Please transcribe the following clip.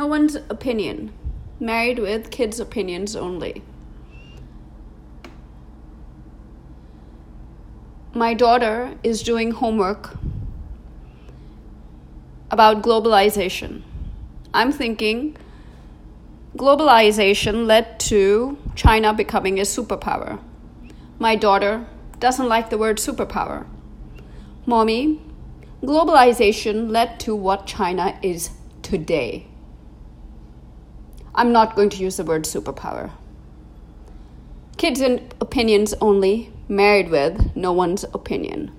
no one's opinion. Married with kids' opinions only. My daughter is doing homework about globalization. I'm thinking globalization led to China becoming a superpower. My daughter doesn't like the word superpower. Mommy, globalization led to what China is today. I'm not going to use the word superpower. Kids and opinions only, married with no one's opinion.